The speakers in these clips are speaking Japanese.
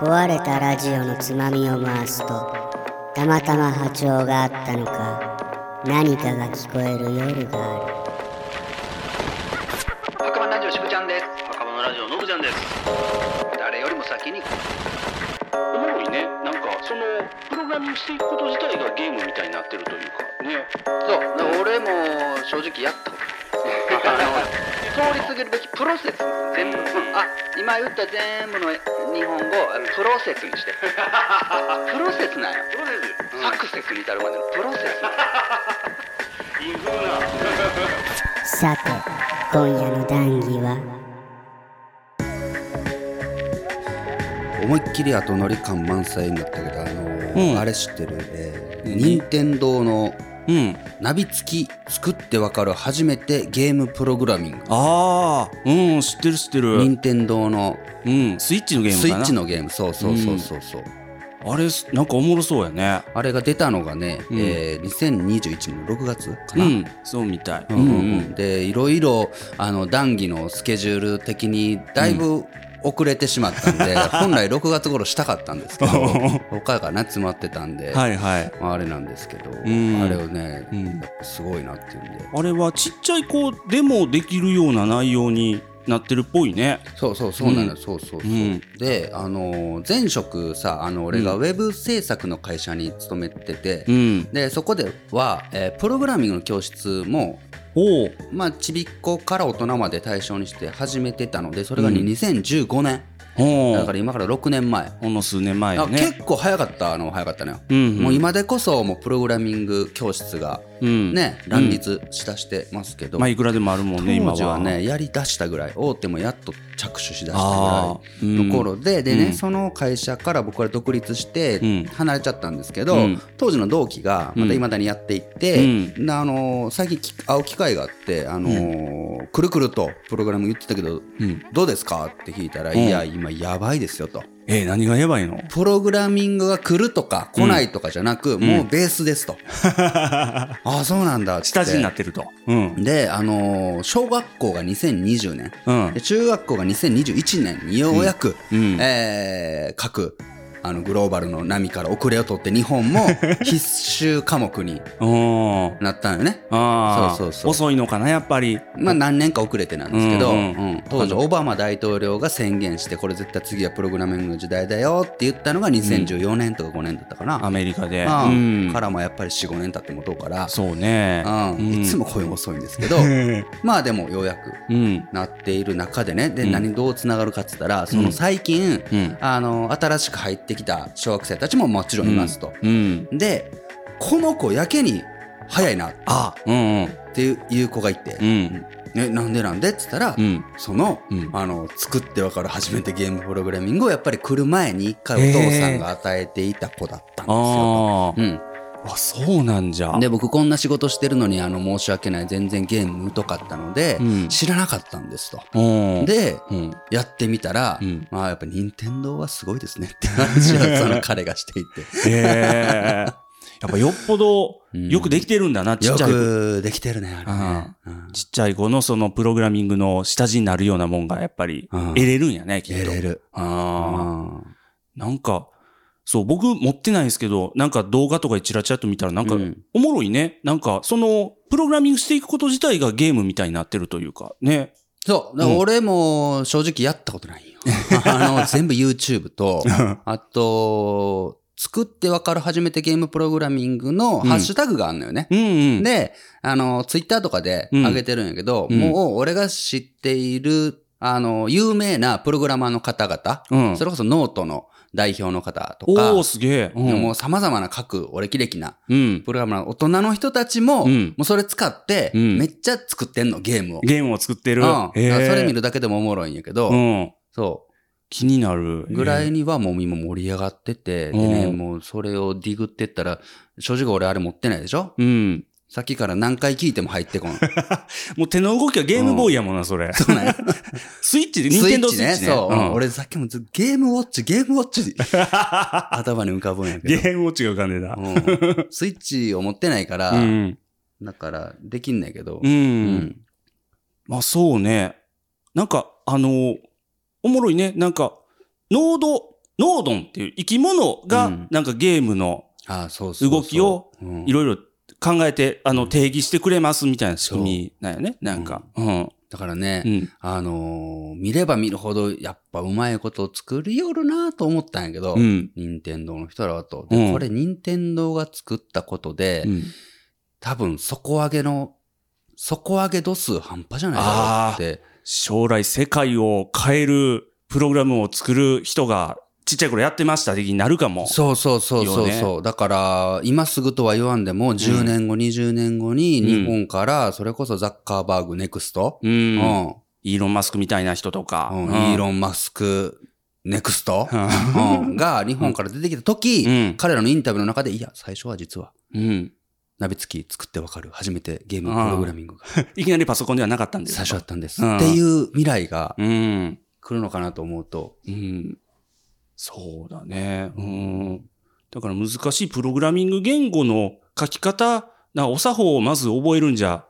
壊れたラジオのつまみを回すとたまたま波長があったのか何かが聞こえる夜がある。赤羽ラジオしぶちゃんです。赤羽ラジオのぶちゃんです。誰よりも先に。おもろいね。なんかそのプログラミングしていくこと自体がゲームみたいになってるというか。ね。そう。俺も正直やった。こ と通り過ぎるべきプロセス。全部。あ今言った全部の日本語あのプロセスにして。プロセスなんやプロセス、サクセスに至るまでのプロセス。インフーな。さて今夜の談義は？思いっきり後乗り感満載になったけどあのーうん。あれ知ってる、えー、任天堂のうん。ナビ付き作ってわかる初めてゲームプログラミング。ああ、うん、知ってる知ってる。任天堂のうん、スイッチのゲーム。スイッチのゲーム。そうそうそうそうそう、あれ、なんかおもろそうやね。あれが出たのがね、うん。えー、2021年の6月かな、うん、そうみたい。うんうんうん。でいろいろあの談義のスケジュール的にだいぶ遅れてしまったんで、本来6月頃したかったんですけど 他がね詰まってたんで、はいはい。まあ、あれなんですけど、ん。あれをね、うん。すごいなっていうんで。あれはちっちゃい子でもできるような内容になってるっぽいね。そうそうそうなのよ、うん。そうそうそう、うん。であのー前職さあの俺がウェブ制作の会社に勤めてて、うん。でそこでは、えープログラミングの教室もおう。まあちびっ子から大人まで対象にして始めてたのでそれがね、うん2015年。だから今から6年前、ほんの数年前あね。結構早かったの早かったのよ、うん、もう今でこそもうプログラミング教室がうん、ね、乱立しだしてますけど、まあいくらでもあるもんね、今は。当時はねやりだしたぐらい大手もやっと着手しだしたあぐーらいの頃で、でね、うん。その会社から僕は独立してうん。離れちゃったんですけど、うん。当時の同期がまたいまだにやっていて、あのー最近き会う機会があって、あのーくるくるとプログラム言ってたけど、うん。どうですか？って聞いたら、うん。いや今やばいですよと。えー、何がやばいの？プログラミングが来るとか来ないとかじゃなく、もうベースですと。ああそうなんだって下地になってると。うん。で、あのー小学校が2020年、うんで。中学校が2021年にようやく、うんえー各あのグローバルの波から遅れを取って日本も 必修科目になったんよね。ああ、そうそうそう遅いのかな、やっぱり。まあ何年か遅れてなんですけど、うんううんん当時オバマ大統領が宣言してこれ絶対次はプログラミングの時代だよって言ったのが2014年とか5年だったかな。アメリカで。ううんん。からもやっぱり45年経ってもとうから、そうね。うんいつもこういうの遅いんですけど まあでもようやくうん。なっている中でねで、うん何どうつながるかっつったらその最近、うん。あの新しく入ってきた小学生たちももちろんいますと。うん。でこの子やけに早いなっあ、うんうん。ていう子がいて、うん。ね、なんでなんで？っつったら、うん。その,、うんあの作って分かる初めてゲームプログラミングをやっぱり来る前に一回お父さんが与えていた子だったんですよ。あうん、あ。あ、そうなんじゃ。で僕こんな仕事してるのにあの申し訳ない全然ゲーム疎かったので、うん知らなかったんですと。うん。、でうん。やってみたら、うんまあやっぱ任天堂はすごいですねって話を その彼がしていて。へえ。やっぱよっぽどうんよくできてるんだな、ちよっちゃい子。くできてるね、あれね。うんちっちゃい子のそのプログラミングの下地になるようなもんがやっぱりうん得れるんやね、きっと。得れる。ああ。なんか、そう、僕持ってないんですけど、なんか動画とかでチラチラっと見たらなんかうんおもろいね。なんかそのプログラミングしていくこと自体がゲームみたいになってるというか、ね。そう。だから俺も正直やったことないよ。あの、全部 YouTube と、あと、作ってわかる初めてゲームプログラミングのハッシュタグがあるのよね。うんうん。で、あの、ツイッターとかで上げてるんやけど、うんもう俺が知っている、あの、有名なプログラマーの方々、うんそれこそノートの代表の方とか、おー、すげえ。うんもう様々な各お歴々なうん。プログラマーの大人の人たちも、うんもうそれ使って、うんめっちゃ作ってんの、ゲームを。ゲームを作ってる。うん。それ見る。るだけでもおもろいんやけど、うん。そ気になる。う。ぐらいにはもう今盛り上がってて、でね、うんもうそれをディグってったら、正直俺あれ持ってないでしょ？うん。さっきから何回聞いても入ってこん。もう手の動きはゲームボーイやもんな、それ。そうなんや スイッチで、ニンテンドースイッチね。そう、ん俺さっきもゲームウォッチ、ゲームウォッチ 頭に浮かぶんやけど。ゲームウォッチが浮かんでた。うんスイッチを持ってないから、うん。だからできんないけど。う。。うんまあそうね。なんか、あの、おもろいね。なんか、ノード、ノードンっていう生き物がうん、なんかゲームの動きをうんいろいろ考えて、あの、定義してくれますみたいな仕組みなんよね。なんか。うん。だからね、うん。あのー見れば見るほど、やっぱうまいことを作りよるなと思ったんやけど、うん。任天堂の人らはと。うんでこれ任天堂が作ったことで、うん多分底上げの、底上げ度数半端じゃないだろうって。将来世界を変えるプログラムを作る人がちっちゃい頃やってました的になるかも。そうそうそうそうよそう。だから、今すぐとは言わんでも、10年後、20年後に日本から、それこそザッカーバーグネクスト、う。うんん。イーロン・マスクみたいな人とか。うんうんイーロン・マスク、ネクスト、ううんが日本から出てきた時、ん。彼らのインタビューの中で、いや、最初は実は、うん。鍋付き作ってわかる。初めてゲームプログラミングが いきなりパソコンではなかったんです最初だよ。ったんです。うんっていう未来がうん。来るのかなと思うと、うん。そうだね。うん。だから難しいプログラミング言語の書き方、なお作法をまず覚えるんじゃ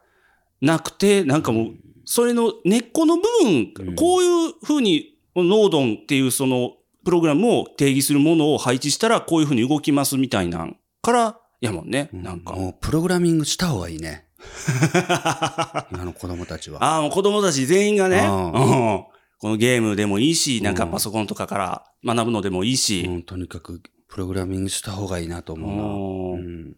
なくて、なんかもう、それの根っこの部分、うんこういうふうに、ノードンっていうその、プログラムを定義するものを配置したら、こういうふうに動きますみたいなんから、やもんね。なんか。もうプログラミングした方がいいね。今の子供たちは。ああ、もう子供たち全員がね、うんうんこのゲームでもいいし、なんかうんパソコンとかから学ぶのでもいいし、うん、とにかくプログラミングした方がいいなと思うな。ううんん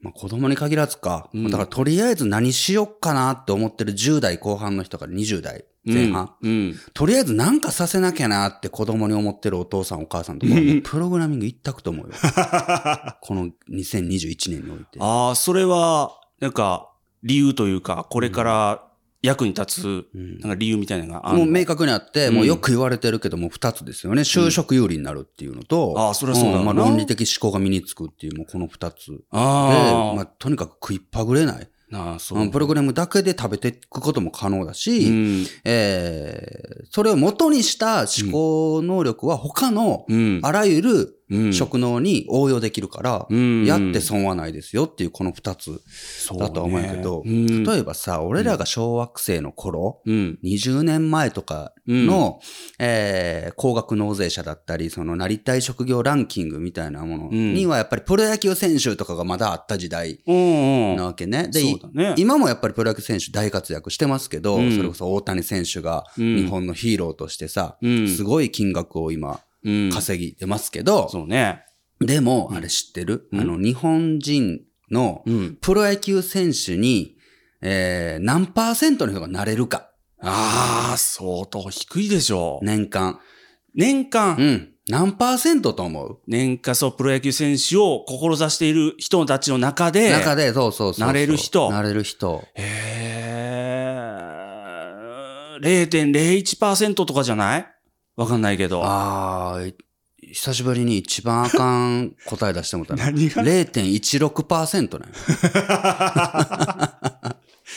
まあ、子供に限らずか、うんだからとりあえず何しよっかなって思ってる10代後半の人から20代前半。うん。うんとりあえず何かさせなきゃなって子供に思ってるお父さんお母さんとかプログラミング一択と思うよ。この2021年において。ああ、それは、なんか、理由というか、これから役に立つ、うんなんか理由みたいなのがあるの？もう明確にあって、うんもうよく言われてるけども二つですよね。就職有利になるっていうのと、ああそりゃそうだまあ論理的思考が身につくっていう、もうこの二つ。で、ああ、まあとにかく食いっぱぐれない。なあ、そう。うんプログラムだけで食べていくことも可能だし、うん。えーそれを元にした思考能力は他のうん。あらゆるうん職能に応用できるから、うんやって損はないですよっていうこの二つだとは思うけど、例えばさ、俺らが小学生の頃、うん。20年前とかの、えー高額納税者だったり、そのなりたい職業ランキングみたいなものにはやっぱりプロ野球選手とかがまだあった時代。なわけね。で、今もやっぱりプロ野球選手大活躍してますけど、うんそれこそ大谷選手がうん日本のヒーローとしてさ、うんすごい金額を今うん。稼ぎてますけど、そうね。でも、あれ知ってる、うんあの、日本人のうん。プロ野球選手に、えー、何パーセントの人がなれるか、ああ、相当低いでしょう。年間。年間、うん。何パーセントと思う？年間そう、プロ野球選手を志している人たちの中で、中で、そうそうそうそう。なれる人なれる人。へー、0.01%とかじゃない？わかんないけど。あー、久しぶりに一番あかん答え出してもらったな。何が？0.16%なんよ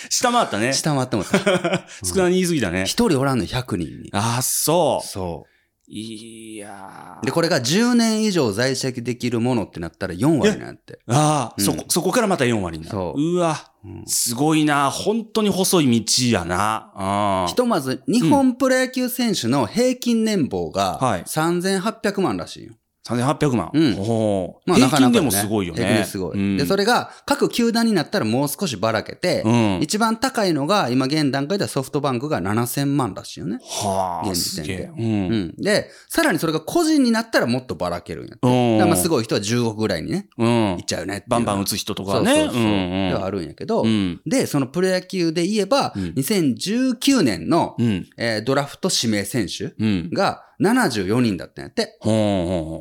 下回ったね。下回ってもた。少なに言い過ぎだね。一人おらんの100人に。ああ、そう。そいやう。で、これが10年以上在籍できるものってなったら4割なんて。ああ、うんそこ、そこからまた4割になる。そううわ、うんすごいな。本当に細い道やな。あひとまず、日本プロ野球選手の平均年俸がはい3800万らしいよ。3800万。うんおーまあ、なかなかね平均でもすごいよね。平均ですごい。うんで、それが各球団になったらもう少しばらけて、うん。一番高いのが今現段階ではソフトバンクが7000万らしいよね。はあ、現時点ですげえ。う。うんん。で、さらにそれが個人になったらもっとばらけるんやって。うん。だからまあすごい人は10億ぐらいにね、うんいっ。ちゃうよねバンバン打つ人とかね。そうそうそう。んではあるんやけど、うん。で、そのプロ野球で言えば、うん2019年の、うん。えードラフト指名選手うん。が74人だったんやって。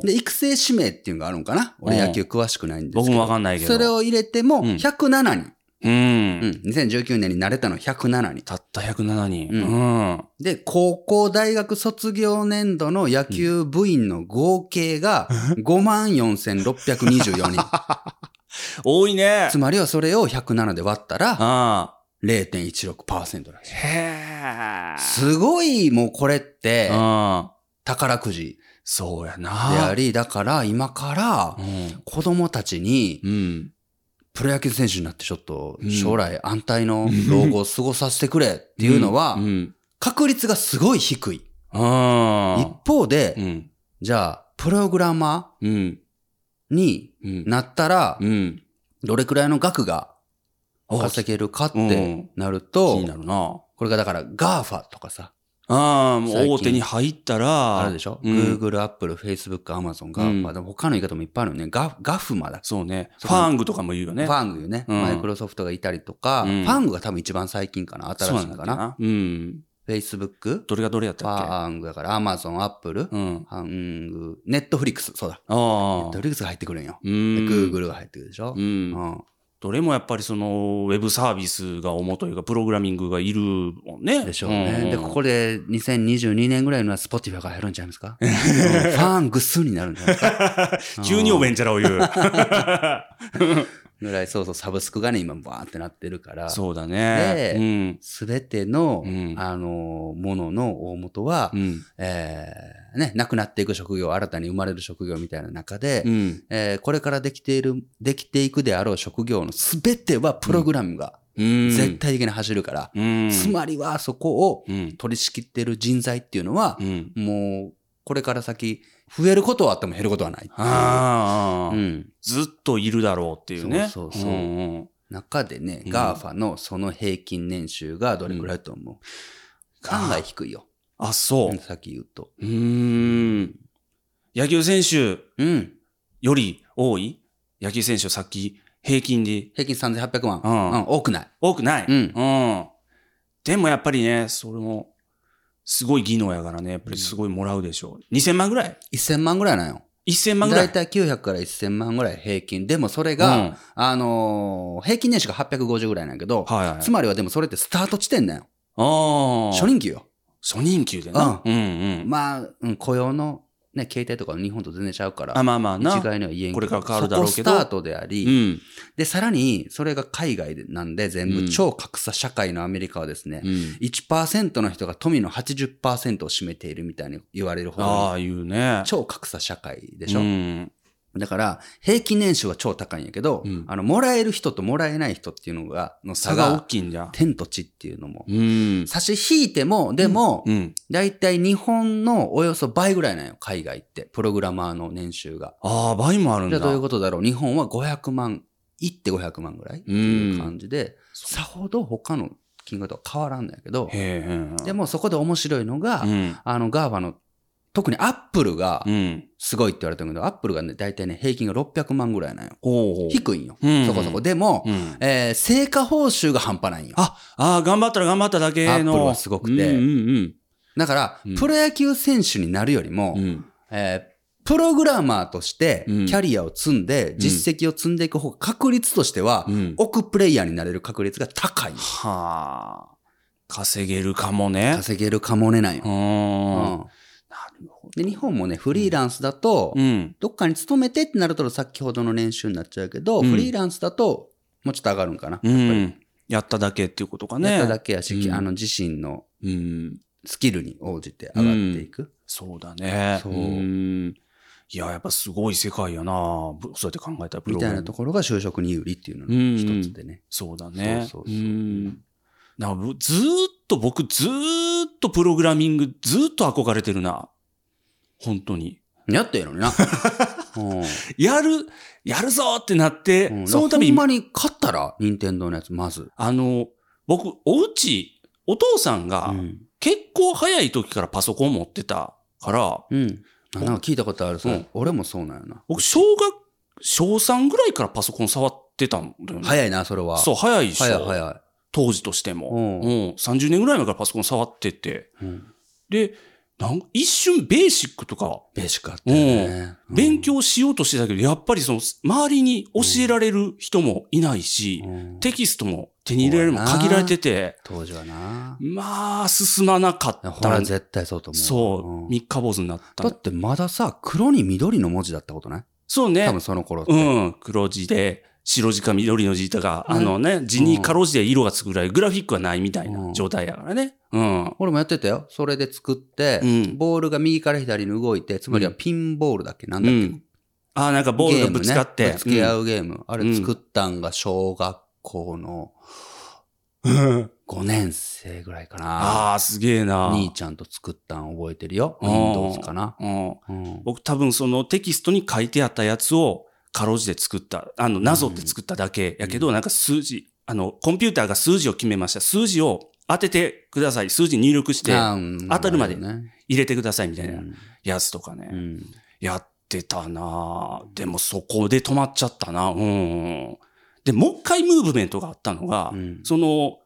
で、育成指名っていうのがあるんかな？俺うん野球詳しくないんですけど。僕もわかんないけどそれを入れてもうん107人。うん。うん。2019年になれたの107人。たった107人。ううん。で、高校大学卒業年度の野球部員の合計が54,624人。多いねつ。まりはそれを107で割ったらあ0.16%らしい。あ。へえ。すごいもうこれってうん。宝くじそうやでな。あり、だから今からうん。子供たちにうん。プロ野球選手になってちょっとうん将来安泰の 老後を過ごさせてくれっていうのはうん。確率がすごい低い。一方で、うん。じゃあ、プログラマうん。ーにうん。なったらう、ん。どれくらいの額があ稼げるかっうんてなる気と。これがだから GAFA とかさ、ああ、もう大手に入ったら。あるでしょ、うん ?Google、Apple、Facebook、Amazon、うんでも他の言い方もいっぱいあるよね。ガガフマだ。そうね。ファングとかも言うよね。ファングよね。うんマイクロソフトがいたりとか、うんファングが多分一番最近かな。新しいのかな。うん。Facebook、どれがどれやっフたっけ？ァングだから Amazon、Apple、フうん。ァング、Netflix、そうだ。ああ Netflix が入ってくるんよ。Google が入ってくるでしょ？う。うんん。どれもやっぱりその、ウェブサービスが主というか、プログラミングがいるもんね。でしょうね。んで、ここで2022年ぐらいのは Spotify が入るんちゃいますか？うんファングスになるんじゃないですか？急におべんちゃらを言う。ぐらい、そうそう、サブスクがね、今、バーンってなってるから。そうだね。でうん。すべての、うんあの、ものの大元は、うん。えーね、なくなっていく職業、新たに生まれる職業みたいな中で、うん。えーこれからできている、できていくであろう職業のすべてはプログラムがうん。絶対的に走るから、うん。つまりはそこをうん。取り仕切っている人材っていうのはう、ん。もう、これから先、増えることはあっても減ることはないああ、うん。ずっといるだろうっていうね。そうそうそうんん中でね、うん GAFA のその平均年収がどれくらいだと思う、案外低いよ。あ、そううん。さっき言うと。うーん。野球選手うん。より多い？野球選手さっき平均で平均3800万。うんうん、多くない。多くない。うんうん。でもやっぱりね、それも、すごい技能やからね、やっぱりすごいもらうでしょう。2000万ぐらい？1000万ぐらいなんよ。?1000 万ぐらい？だいたい900から1000万ぐらい平均。でもそれが、うんあのー平均年収が850ぐらいなんやけど、はいはい。つまりはでもそれってスタート地点だよ。ああ。初任給よ。初任給でな。うんうん。まあ、うん、雇用のね、携帯とか日本と全然ちゃうから、あ、まあまあな。一概には言えんけどこれから変わるだろうけどスタートであり、うん。で、さらに、それが海外でなんで、全部うん超格差社会のアメリカはですね、うん。1%の人が富の80%を占めているみたいに言われるほどああ、言うね。超格差社会でしょ、うん。だから、平均年収は超高いんやけど、うんあの、もらえる人ともらえない人っていうのが、の差差が大が、きいんじゃ。天と地っていうのも。うん。差し引いても、でも、うん。だいたい日本のおよそ倍ぐらいなんよ、海外って。プログラマーの年収が。ああ、倍もあるんだ。じゃあどういうことだろう日本は500万、いって500万ぐらいっていう感じで、さほど他の金額とは変わらんのやけど。でもそこで面白いのが、うん。あの、ガーバの、特にアップルがうん。すごいって言われてるけど、アップルがね、だいたいね、平均が600万ぐらいなんよ。低いんよ。うんそこそこ。でも、うん。えー成果報酬が半端ないんよ。あ、ああ、頑張ったら頑張っただけの。アップルはすごくてうんうんだから、うんプロ野球選手になるよりも、うん。うん。えープログラマーとしてうんキャリアを積んで、実績を積んでいく方が確率としては、うん億プレイヤーになれる確率が高い。はあ。稼げるかもね。稼げるかもねないよ。う。うんで、日本もね、フリーランスだと、ど。っかに勤めてってなると先ほどの年収になっちゃうけど、うんフリーランスだともうちょっと上がるんかな。うやっぱりん。やっただけっていうことかね。やっただけやし、うんあの自身のうん。スキルに応じて上がっていく。そうだね。そうんいや、やっぱすごい世界やな。ぶそうやって考えたらプみたいなところが就職に有利っていうのの一つでね。そうだね。そうそうそうんなずーっと僕ずーっとプログラミングずーっと憧れてるな。本当に。やったやのにな。うんやる、やるぞってなって、うんその度にほんまに勝ったら、任天堂のやつ、まず。あの、僕、おうち、お父さんがうん。結構早い時からパソコン持ってたから、うん。あなんか聞いたことあるさ、うん俺もそうなんやな。僕、小学、小3ぐらいからパソコン触ってたんだよね。早いな、それは。そう、早いでしょ。早い早い。当時としても。うんうん。30年ぐらい前からパソコン触ってて。うんで、なん一瞬ベーシックとか、ベーシックあったよね。うん勉強しようとしてたけど、やっぱりその、周りに教えられる人もいないし、うんテキストも手に入れられるのも限られてて、当時はな。まあ、進まなかった。ほら、絶対そうと思う。そう、ん三日坊主になっただってまださ、黒に緑の文字だったことない？そうね多分。その頃って。うん。黒字で、白字か緑の字とか、うんあのね、字にかろうじて色がつくぐらい、グラフィックはないみたいなうん状態やからね。うん。俺もやってたよ。それで作って、うんボールが右から左に動いて、つまりはピンボールだっけ？なんだっけ、うん。ああ、なんかボールがぶつかって。ねぶつけ合ううゲーム。あれ作ったんが小学校の5年生ぐらいかな。ああ、すげえな。兄ちゃんと作ったん覚えてるよ。あー Windows かな。うん。うん僕多分そのテキストに書いてあったやつを、かろうじて作った、あの、なぞって作っただけやけど、なんか数字、あの、コンピューターが数字を決めました。数字を当ててください。数字入力して当たるまでね。入れてくださいみたいなうん。やつとかね。うん。やってたな。ぁでもそこで止まっちゃったな。うん。で、もう一回ムーブメントがあったのが、うん。その、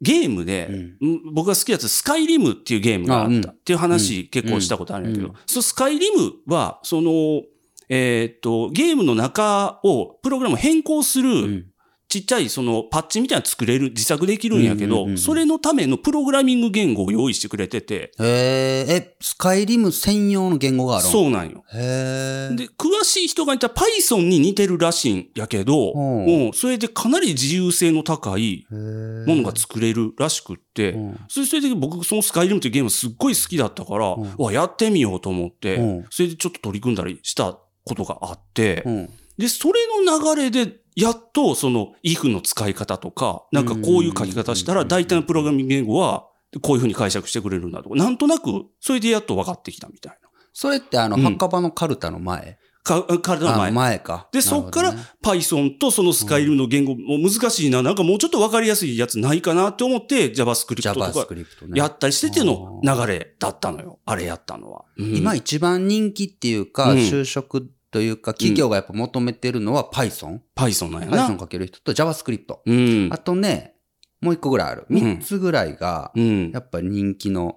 ゲームで、ん。僕が好きなやつ、スカイリムっていうゲームがあった。っていう話、結構したことあるんだけど、うん。そのスカイリムは、その、えーっと、ゲームの中を、プログラムを変更する、うん。ちっちゃいそのパッチみたいなの作れる、自作できるんやけど、うんうんうんうん。それのためのプログラミング言語を用意してくれてて、へえ、え、スカイリム専用の言語があるう。そうなんよ。へえ。で、詳しい人がいたら Python に似てるらしいんやけど、うん。うんそれでかなり自由性の高いもものが作れるらしくって、うん。それそれで僕そのスカイリムっていうゲームすっごい好きだったから、うん。わ、やってみようと思って、うん。それでちょっと取り組んだりしたことがあって、うん。で、それの流れで、やっとその if の使い方とか、なんかこういう書き方したら大体のプログラミング言語はこういうふうに解釈してくれるんだとか、なんとなくそれでやっと分かってきたみたいな。それってあの、うん墓場のカルタの前？か、体の前あ。前か。で、なるほどそっからね Python とそのスカイリムの言語も難しいな、なんかもうちょっと分かりやすいやつないかなって思って JavaScript とか。やったりしてての流れだったのよ。あれやったのは。うん今一番人気っていうか、うん就職というか、企業がやっぱ求めてるのは Python。Python なんやな。Python かける人と JavaScript。うんあ。とね、もう一個ぐらいある。うん三つぐらいが、うんや。っぱ人気の、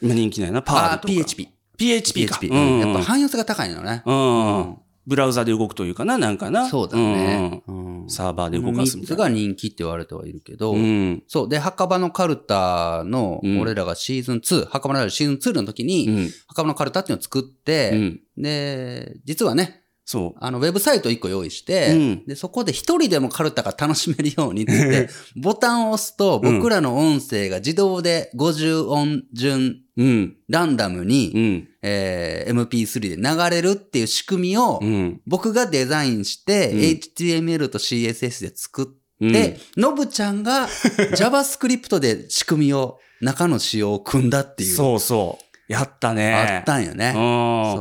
今人気なんやな。パー。PHP。PHP か。PHP。やっぱ汎用性が高いのね。うん。ブラウザで動くというかな、なんかな。そうだね。ううんん。サーバーで動かすみたいな。三つが人気って言われてはいるけど、うん。そう。で、墓場のカルタの、うん俺らがシーズン2、墓場のシーズン2の時に、うん。墓場のカルタっていうのを作っうて、ん。で、実はね、そう。あの、ウェブサイト1個用意して、うんで、そこで一人でもカルタが楽しめるようにって言って、ボタンを押すと、うん僕らの音声が自動で50音順、うん。ランダムに、うん。えー MP3 で流れるっていう仕組みを、うん。僕がデザインして、うん HTML と CSS で作っうんて、のぶちゃんが JavaScript で仕組みを、中の仕様を組んだっていう。そうそう。やったね。あったんよね。うん。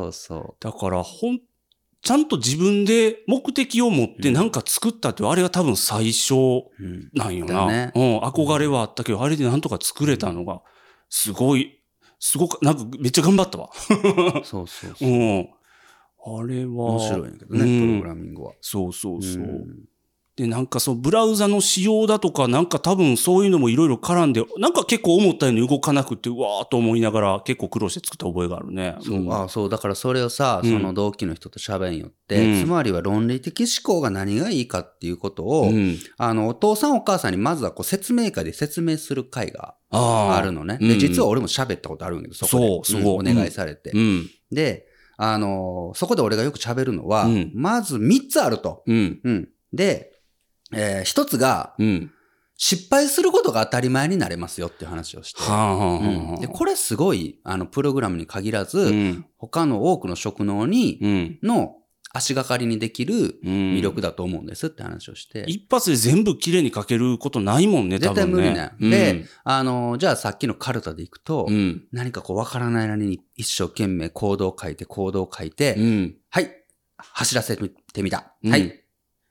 そうそだから、ほん、ちゃんと自分で目的を持ってなんか作ったって、あれが多分最初う。うん。なんよな。だねうん。憧れはあったけど、あれでなんとか作れたのが、すごい、すごく、なんかめっちゃ頑張ったわ。そうそうそうう。ん。あれは。面白いんだけどね、うんプログラミングは。そうそうそう。んで、なんかそう、ブラウザの仕様だとか、なんか多分そういうのもいろいろ絡んで、なんか結構思ったように動かなくて、うわーっと思いながら結構苦労して作った覚えがあるね。そう、んあそう、だからそれをさ、うんその同期の人と喋んよって、うんつまりは論理的思考が何がいいかっていうことを、うん。あの、お父さんお母さんにまずはこう説明会で説明する会があるのね。うんで、実は俺も喋ったことあるんだけど、そこで。そうそううんお願いされて。うん。で、あのーそこで俺がよく喋るのは、うんまず3つあると。うん。うん。で、えー一つが、うん。失敗することが当たり前になれますよっていう話をして。で、これすごい、あの、プログラムに限らず、うん。他の多くの職能に、うん。の足がかりにできるうん魅力だと思うんですって話をして。一発で全部綺麗に書けることないもんね、多絶対分ね。無理ね。で、あの、じゃあさっきのカルタでいくと。何かこうわからないなりに一生懸命コードを書いて、コードを書いて、うん。はい、走らせてみた。うんはい、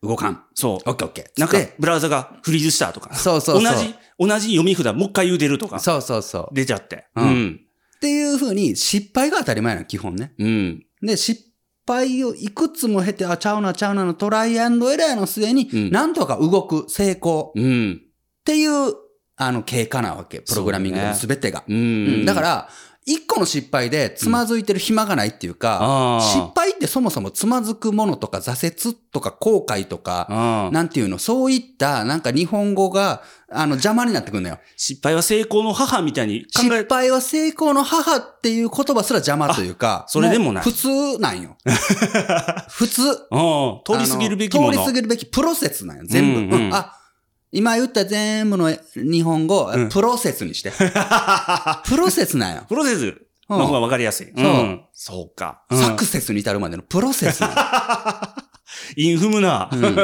動かん。そう。オッケーオッケー。なんかブラウザがフリーズしたとか。そうそうそう。同じ、同じ読み札もう一回言うてるとか。そうそうそう。出ちゃって。ううんん。っていう風に失敗が当たり前なの、基本ね。うん。で、失敗をいくつも経て、あ、ちゃうな、ちゃうなのトライアンドエラーの末に、うんなんとか動く、成功うん。っていう、あの、経過なわけ。プログラミングの全てが。ううんん。だから、一個の失敗でつまずいてる暇がないっていうか、あー失敗ってそもそもつまずくものとか挫折とか後悔とか、なんていうの、そういったなんか日本語が、あの、邪魔になってくるのよ。失敗は成功の母みたいに失敗は成功の母っていう言葉すら邪魔というか、それでもないう普通なんよ。普通。うん。通り過ぎるべきもの。通り過ぎるべきプロセスなんよ、全部。うんうんうんあ、今言った全部の日本語、うんプロセスにして。プロセスなんよ。プロセスの方が分かりやすい。そうんそうか。サクセスに至るまでのプロセスなんよ。インフムな。うん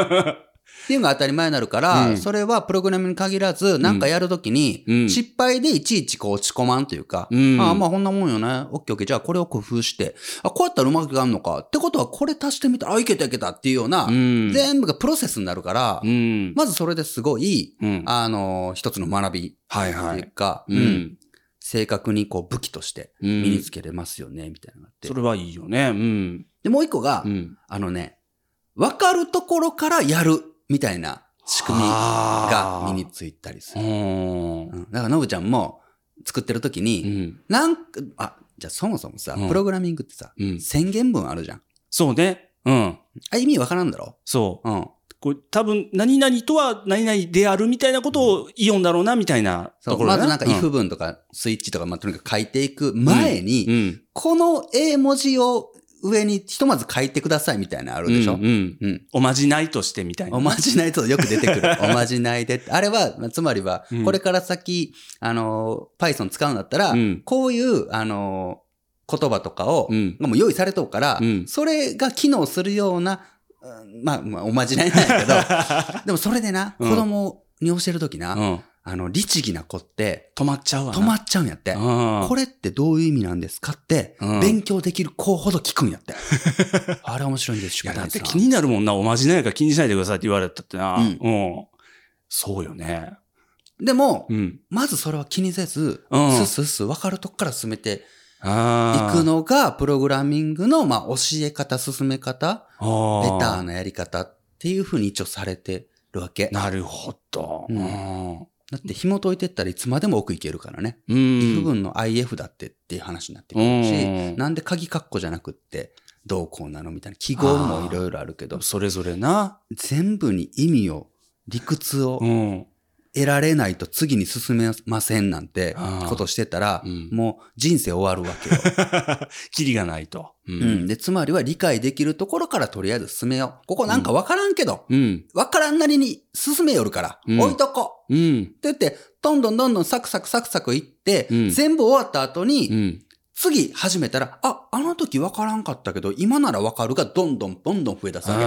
っていうのが当たり前になるから、うんそれはプログラムに限らず、なんかやるときに、うん失敗でいちいちこう落ち込まんというか、うんああ、まあこんなもんよね。オッケーオッケー。じゃあこれを工夫して、あ、こうやったらうまくいかんのか。ってことはこれ足してみたら、あ、いけたいけたっていうような、うん全部がプロセスになるから、うん。まずそれですごい、うん。あの、一つの学びはいはい。正確にこう武器としてうん身につけれますよね、みたいなのがあってそ。れはいいよね。うん。で、もう一個が、うん。あのね、分かるところからやるみたいな仕組みが身についたりすうる。ん。うんだから、のぶちゃんも作ってる時うに、ん。なんか、あ、じゃあそもそもさ、うんプログラミングってさ、うん。宣言文あるじゃん。そうね。うん。あ、意味わからんだろ？そう。うん。これ多分、何々とは何々であるみたいなことを言うんだろうな、みたいなところだまずなんか if 文とかスイッチとか、まあ、とにかく書いていく前に、うん。この A 文字を上にひとまず書いてくださいみたいなのあるでしょ、うんうん。うんおまじないとしてみたいな。おまじないとよく出てくる。おまじないで。あれは、まあつまりはうん、これから先、あの、Python 使うんだったら、うんこういう、あの、言葉とかを、うんもう用意されとうから、うんそれが機能するような、うんまあ、まあ、おまじないなんやけど、でもそれでな、うん子供に教えるときな、うん。あの、律儀な子って、止まっちゃうわな。止まっちゃうんやって。うん。これってどういう意味なんですかって、うん勉強できる子ほど聞くんやって。あれ面白いんですいや、だってな気になるもんな、おまじないから気にしないでくださいって言われたってな。ううんん。そうよね。でも、うん。まずそれは気にせず、うんすっすっす分かるとこから進めて。いくのが、プログラミングの、まあ、教え方、進め方、ベターなやり方っていうふうに一応されてるわけ。だなるほど。ううんん。って紐解いてったらいつまでも奥行けるからね。うん。if 文の if だってっていう話になってくるし、うんなんで鍵括弧じゃなくって、どうこうなのみたいな記号もいろいろあるけど、それぞれな。全部に意味を、理屈をうん。得られないと次に進めませんなんてことしてたら、うんもう人生終わるわけよ。キリがないと。ううん。。で、つまりは理解できるところからとりあえず進めよう。ここなんかわからんけど、うん。わからんなりに進めよるから、うん置いとこう。うん。って言って、どんどんどんどんサクサクサクサクいって、うん全部終わった後に、うん。次始めたら、あ、あの時わからんかったけど、今ならわかるがどんどんどんどん増え出すわけ。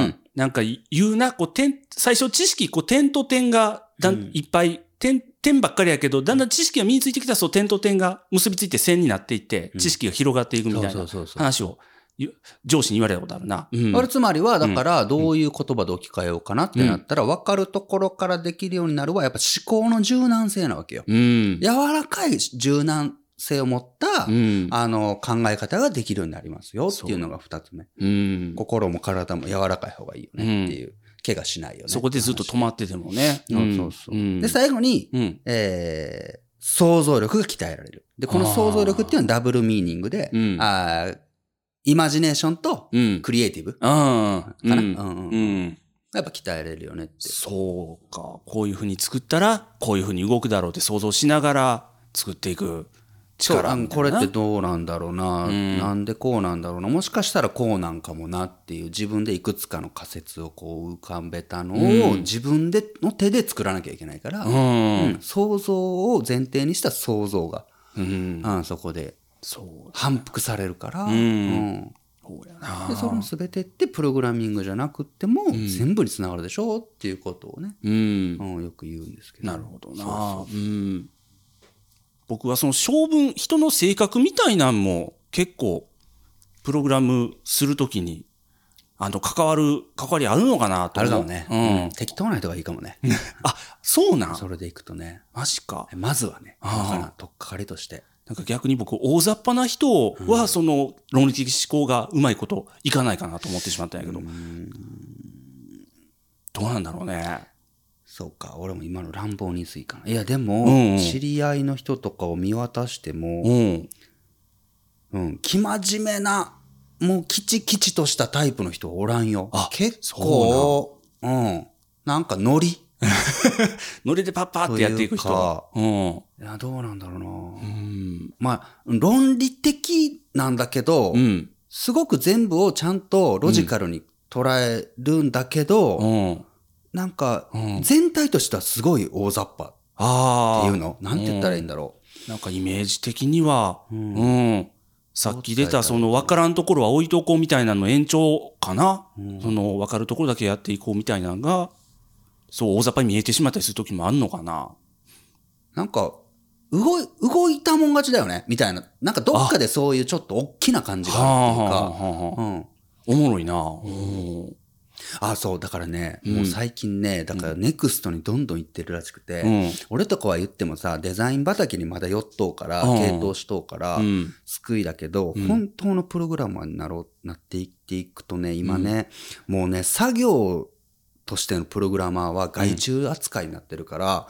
うんなんか言うな、こう点、最初知識、こう点と点がだん、うんいっぱい、点、点ばっかりやけど、だんだん知識が身についてきたら、そう点と点が結びついて線になっていって、うん知識が広がっていくみたいな話を、ゆ上司に言われたことあるな。うんあれつまりは、だから、どういう言葉で置き換えようかなってなったら、分かるところからできるようになるは、やっぱ思考の柔軟性なわけよ。うん。柔らかい柔軟性を持った、うん。あの、考え方ができるようになりますよっていうのが二つ目。うん。心も体も柔らかい方がいいよねっていう。怪我しないよね。そこでずっと止まっててもね。そうそうそう。んで、最後に、うん。えー、想像力が鍛えられる。で、この想像力っていうのはダブルミーニングで、うんあーイマジネーションとうん。クリエイティブああ。かな。ううんんうんうん。やっぱ鍛えれるよねって。そうか。こういうふうに作ったら、こういうふうに動くだろうって想像しながら作っていく力。これってどうなんだろうな、んなんでこうなんだろうなもしかしたらこうなんかもなっていう自分でいくつかの仮説をこう浮かべたのをうん自分での手で作らなきゃいけないから、ううんん。想像を前提にした想像が、うん。うん、そこでそう。反復されるから、んうん。でその全てってプログラミングじゃなくっても全部につながるでしょうっていうことをね、うんう。ん、よく言うんですけどなるほどな。そううん。僕はその性分、人の性格みたいなんも結構、プログラムするときに、あの、関わる、関わりあるのかなと。あるかもね、うん。うん適当な人がいいかもね あ、そうなん？それでいくとねマジか。まずはね、あーわからん、とっかかりとして。なんか逆に僕、大雑把な人は、その、論理的思考がうまいこといかないかなと思ってしまったんやけど。どうなんだろうね。そうか、俺も今の乱暴にすいかな。いや、でも、うんうん知り合いの人とかを見渡しても、うん。うん、生真面目な、もうキチキチとしたタイプの人はおらんよ。あ結構、うん、なんかノリ ノリでパッパーってやっていく人が。うん。いや、どうなんだろうな。うん。まあ、論理的なんだけど、うん。すごく全部をちゃんとロジカルに捉えるんだけど、うん。なんかうん、全体としてはすごい大雑把っ。ていうの。なんて言ったらいいんだろなんかイメージ的には、ううんん。さっき出たその分からんところは置いとこうみたいなの延長かな、その分かるところだけやっていこうみたいなのがそう、大雑把に見えてしまったりする時もあんのかな？なんか、動い、動いたもん勝ちだよね？みたいな。なんかどっかでそういうちょっと大きな感じがあるっていうか。はあはあはあはあうん。おもろいな。うんあ、そう、だからね、うんもう最近ね、だからネクストにどんどん行ってるらしくて、うん。俺とかは言ってもさ、デザイン畑にまだ寄っとうから、うん系統しとうから、うん。救いだけど、うん本当のプログラマーになろう、なっていっていくとね、今ね、もうね、作業としてのプログラマーは外注扱いになってるから。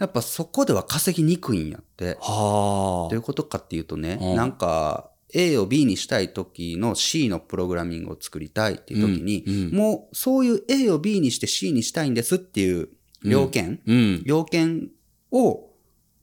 やっぱそこでは稼ぎにくいんやって。はどういうことかっていうとね、うんなんか A を B にしたい時の C のプログラミングを作りたいっていう時に、うんうんもうそういう A を B にして C にしたいんですっていう要件、あ。うん。要件を、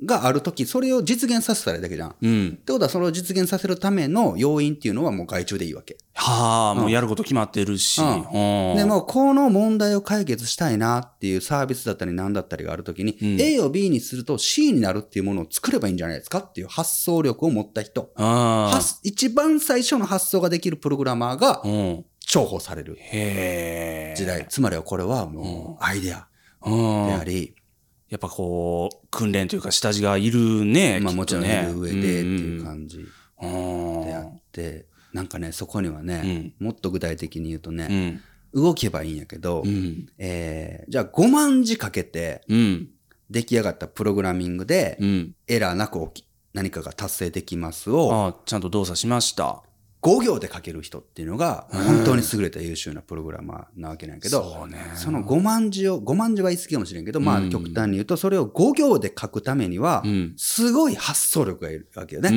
がある時、それを実現させたらいいだけじゃん。っうん。てことはそれを実現させるための要因っていうのはもう外注でいいわけ。はあ、もうやること決まってるし。うんうんで、もうこの問題を解決したいなっていうサービスだったり何だったりがあるときに、うん A を B にすると C になるっていうものを作ればいいんじゃないですかっていう発想力を持った人。一番最初の発想ができるプログラマーが。重宝される。時代。つまりはこれはもうアイデアうん。であり、やっぱこう、訓練というか下地がいるね。まあもちろんいねる上でっていう感じうん。であって、なんかね、そこにはね、もっと具体的に言うとうね、ん。動けばいいんやけどう、ん。えーじゃあ5万字かけてうん。出来上がったプログラミングでうん。エラーなく何かが達成できますをちゃんと動作しました。5行で書ける人っていうのが本当に優れた優秀なプログラマーなわけなんやけど、そうね。その5万字を、5万字は言い過ぎかもしれんけど、まあうん極端に言うと、それを5行で書くためにはう、ん。すごい発想力がいるわけよね。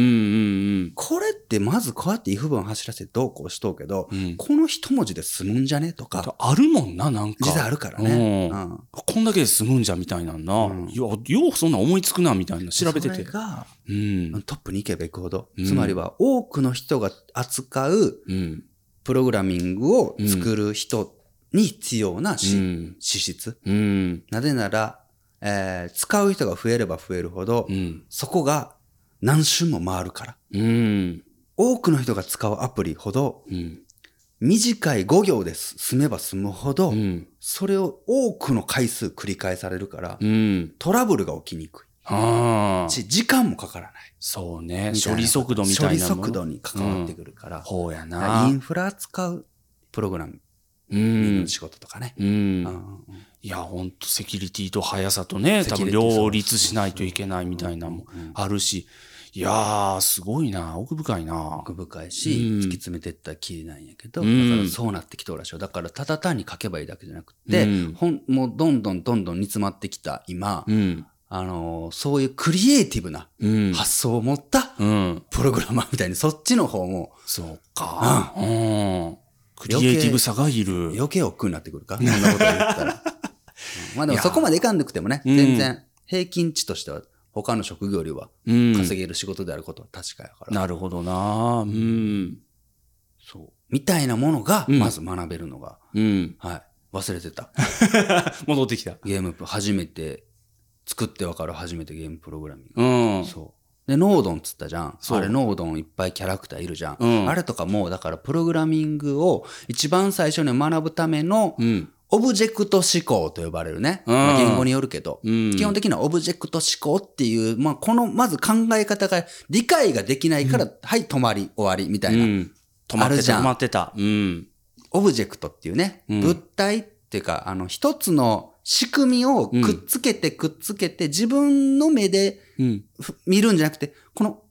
これってまずこうやって if 文走らせてどうこうしとうけど。この一文字で済むんじゃねとか、あるもんな、なんか。実際あるからね。こんだけで済むんじゃみたいなんな。ようそんな思いつくなみたいな調べててそれ。がうん。トップに行けば行くほど、うんつまりは多くの人が扱ううん。プログラミングを作る人に必要なし、うん。資質。うん。なぜなら、えー使う人が増えれば増えるほど、うん。そこが何周も回るから。うん。多くの人が使うアプリほど、うん。短い5行で済めば済むほど、うん。それを多くの回数繰り返されるから、うん。トラブルが起きにくい。。し、時間もかからない。そうね。処理速度みたいなもの。処理速度に関わってくるから。ほうやな。インフラ使うプログラムうんの。仕事とかね。うんう。んいや、ほんと、セキュリティと速さとね、多分両立しないといけないみたいなのもあるし。いやー、すごいな。奥深いな。奥深いし、うん突き詰めていったらきりなんやけど、うんだからそうなってきとるらしいよ。だからただ単に書けばいいだけじゃなくて、うんほんもうどんどんどんどん煮詰まってきた今、うん。あのーそういうクリエイティブなうん。発想を持ったうん。プログラマーみたいにそっちの方もそうか。うん。クリエイティブさがいる。余計億劫になってくるか？そんなこと言ったら。うんまあでもそこまでいかんでくてもね、うん全然平均値としては他の職業よりはうん。稼げる仕事であることは確かやから。なるほどな。うん。そう。みたいなものが、うんまず学べるのが、うん。はい。忘れてた。戻ってきた。ゲーム、初めて、作ってわかる初めてゲームプログラミング。うん。そう。で、ノードンっつったじゃん。あれ、ノードンいっぱいキャラクターいるじゃん。うんあれとかも、だから、プログラミングを一番最初に学ぶための、うん。オブジェクト指向と呼ばれるね。うんまあ言語によるけど、うん基本的にはオブジェクト指向っていう、まあ、この、まず考え方が理解ができないから、はい、止まり、終わり、みたいな。うん。止まってた、あるじゃん止まってた。うん。オブジェクトっていうね、うん物体っていうか、あの、一つの仕組みをくっつけてくっつけて、自分の目で見るんじゃなくて、この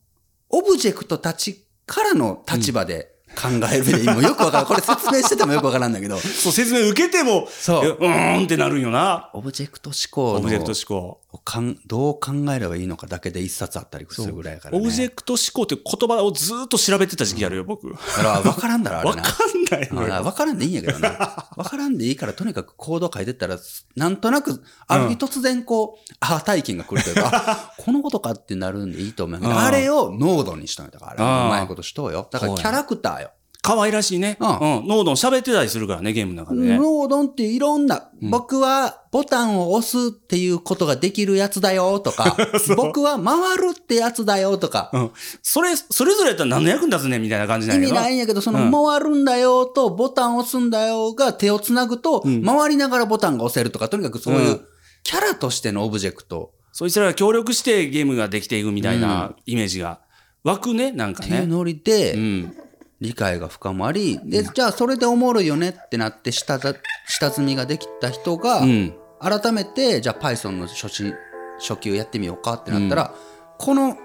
オブジェクトたちからの立場で考えるべき、もうよくわからん。これ説明しててもよくわからんだけど、そう、説明受けても、そうえうーんってなるんよな。オブジェクト指向のオブジェクト指向。をかんどう考えればいいのかだけで一冊あったりするぐらいやから、ね。オブジェクト指向って言葉をずーっと調べてた時期あるよ、僕。わだから分からんだろ、あれな。かんないのよ。あ分からんでいいんやけどな。分からんでいいから、とにかくコード書いてったら、なんとなく、ある日突然こう、アハ体験が来るというか、あこのことかってなるんでいいと思うあれをノードにしたんやだから、うんうまいことしとうよ。だからキャラクターよ。可愛らしいね。ううん。ん。ノードン喋ってたりするからね、ゲームの中でね。ノードンっていろんな、うん。僕はボタンを押すっていうことができるやつだよとか、僕は回るってやつだよとか、うん。それ、それぞれやったら何の役に立つねんみたいな感じなん意味やけどないんやけど、そのうん。回るんだよとボタン押すんだよが手をつなぐと、うん。回りながらボタンが押せるとか、とにかくそういううん。キャラとしてのオブジェクト。そいつらが協力してゲームができていくみたいなイメージが。湧くね、なんかね。っていうノリで、うん。理解が深まり、で、じゃあそれでおもろいよねってなって下だ、下積みができた人が、うん。改めて、じゃあ Python の初心、初級やってみようかってなったら、この、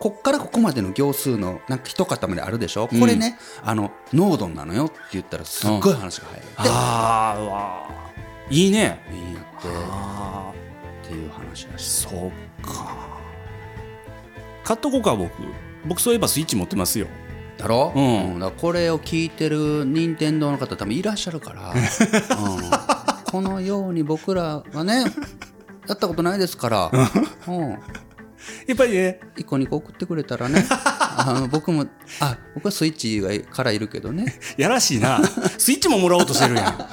こっからここまでの行数のなんか一塊あるでしょ、これね、あの、ノードンなのよって言ったらすっごい話が入る。ああ、うわーいいね。で、いいんやって、ああ、っていう話らしい。そうか。買っとこうか、僕。僕そういえばスイッチ持ってますよ。だろ、うん。だからこれを聞いてる任天堂の方多分いらっしゃるから、うん、このように僕らがねやったことないですから、うん、やっぱりね、1個2個送ってくれたらね。あの僕もあ僕はスイッチがからいるけどね。やらしいな。スイッチももらおうとしてるやん。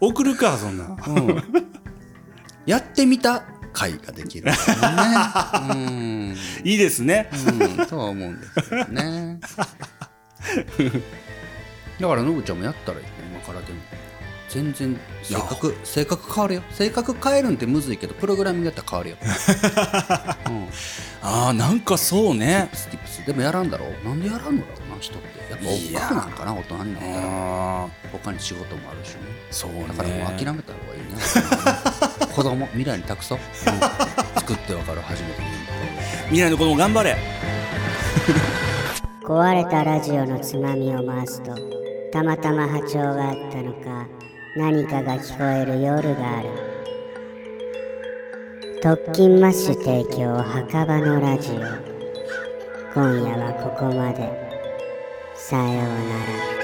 送るか、そんな。うん。やってみた回ができるね。うん。いいですね。うん、とは思うんですけどね。だから、のぶちゃんもやったらいいね、今からでも。全然、性格、性格変わるよ。性格変えるんってむずいけど、プログラミングやったら変わるよ。うん。ああ、なんかそうね。スティップス。でもやらんだろうなんでやらんのだろうな、人って。やっぱ億劫なんかな、大人になったら。他に仕事もあるしね。そうね。だからもう諦めた方がいいな。子供、未来に託そう。うん。作ってわかる初めて。未来の子供頑張れ。壊れたラジオのつまみを回すとたまたま波長があったのか何かが聞こえる夜がある。特勤マッシュ提供墓場のラジオ。今夜はここまで。さようなら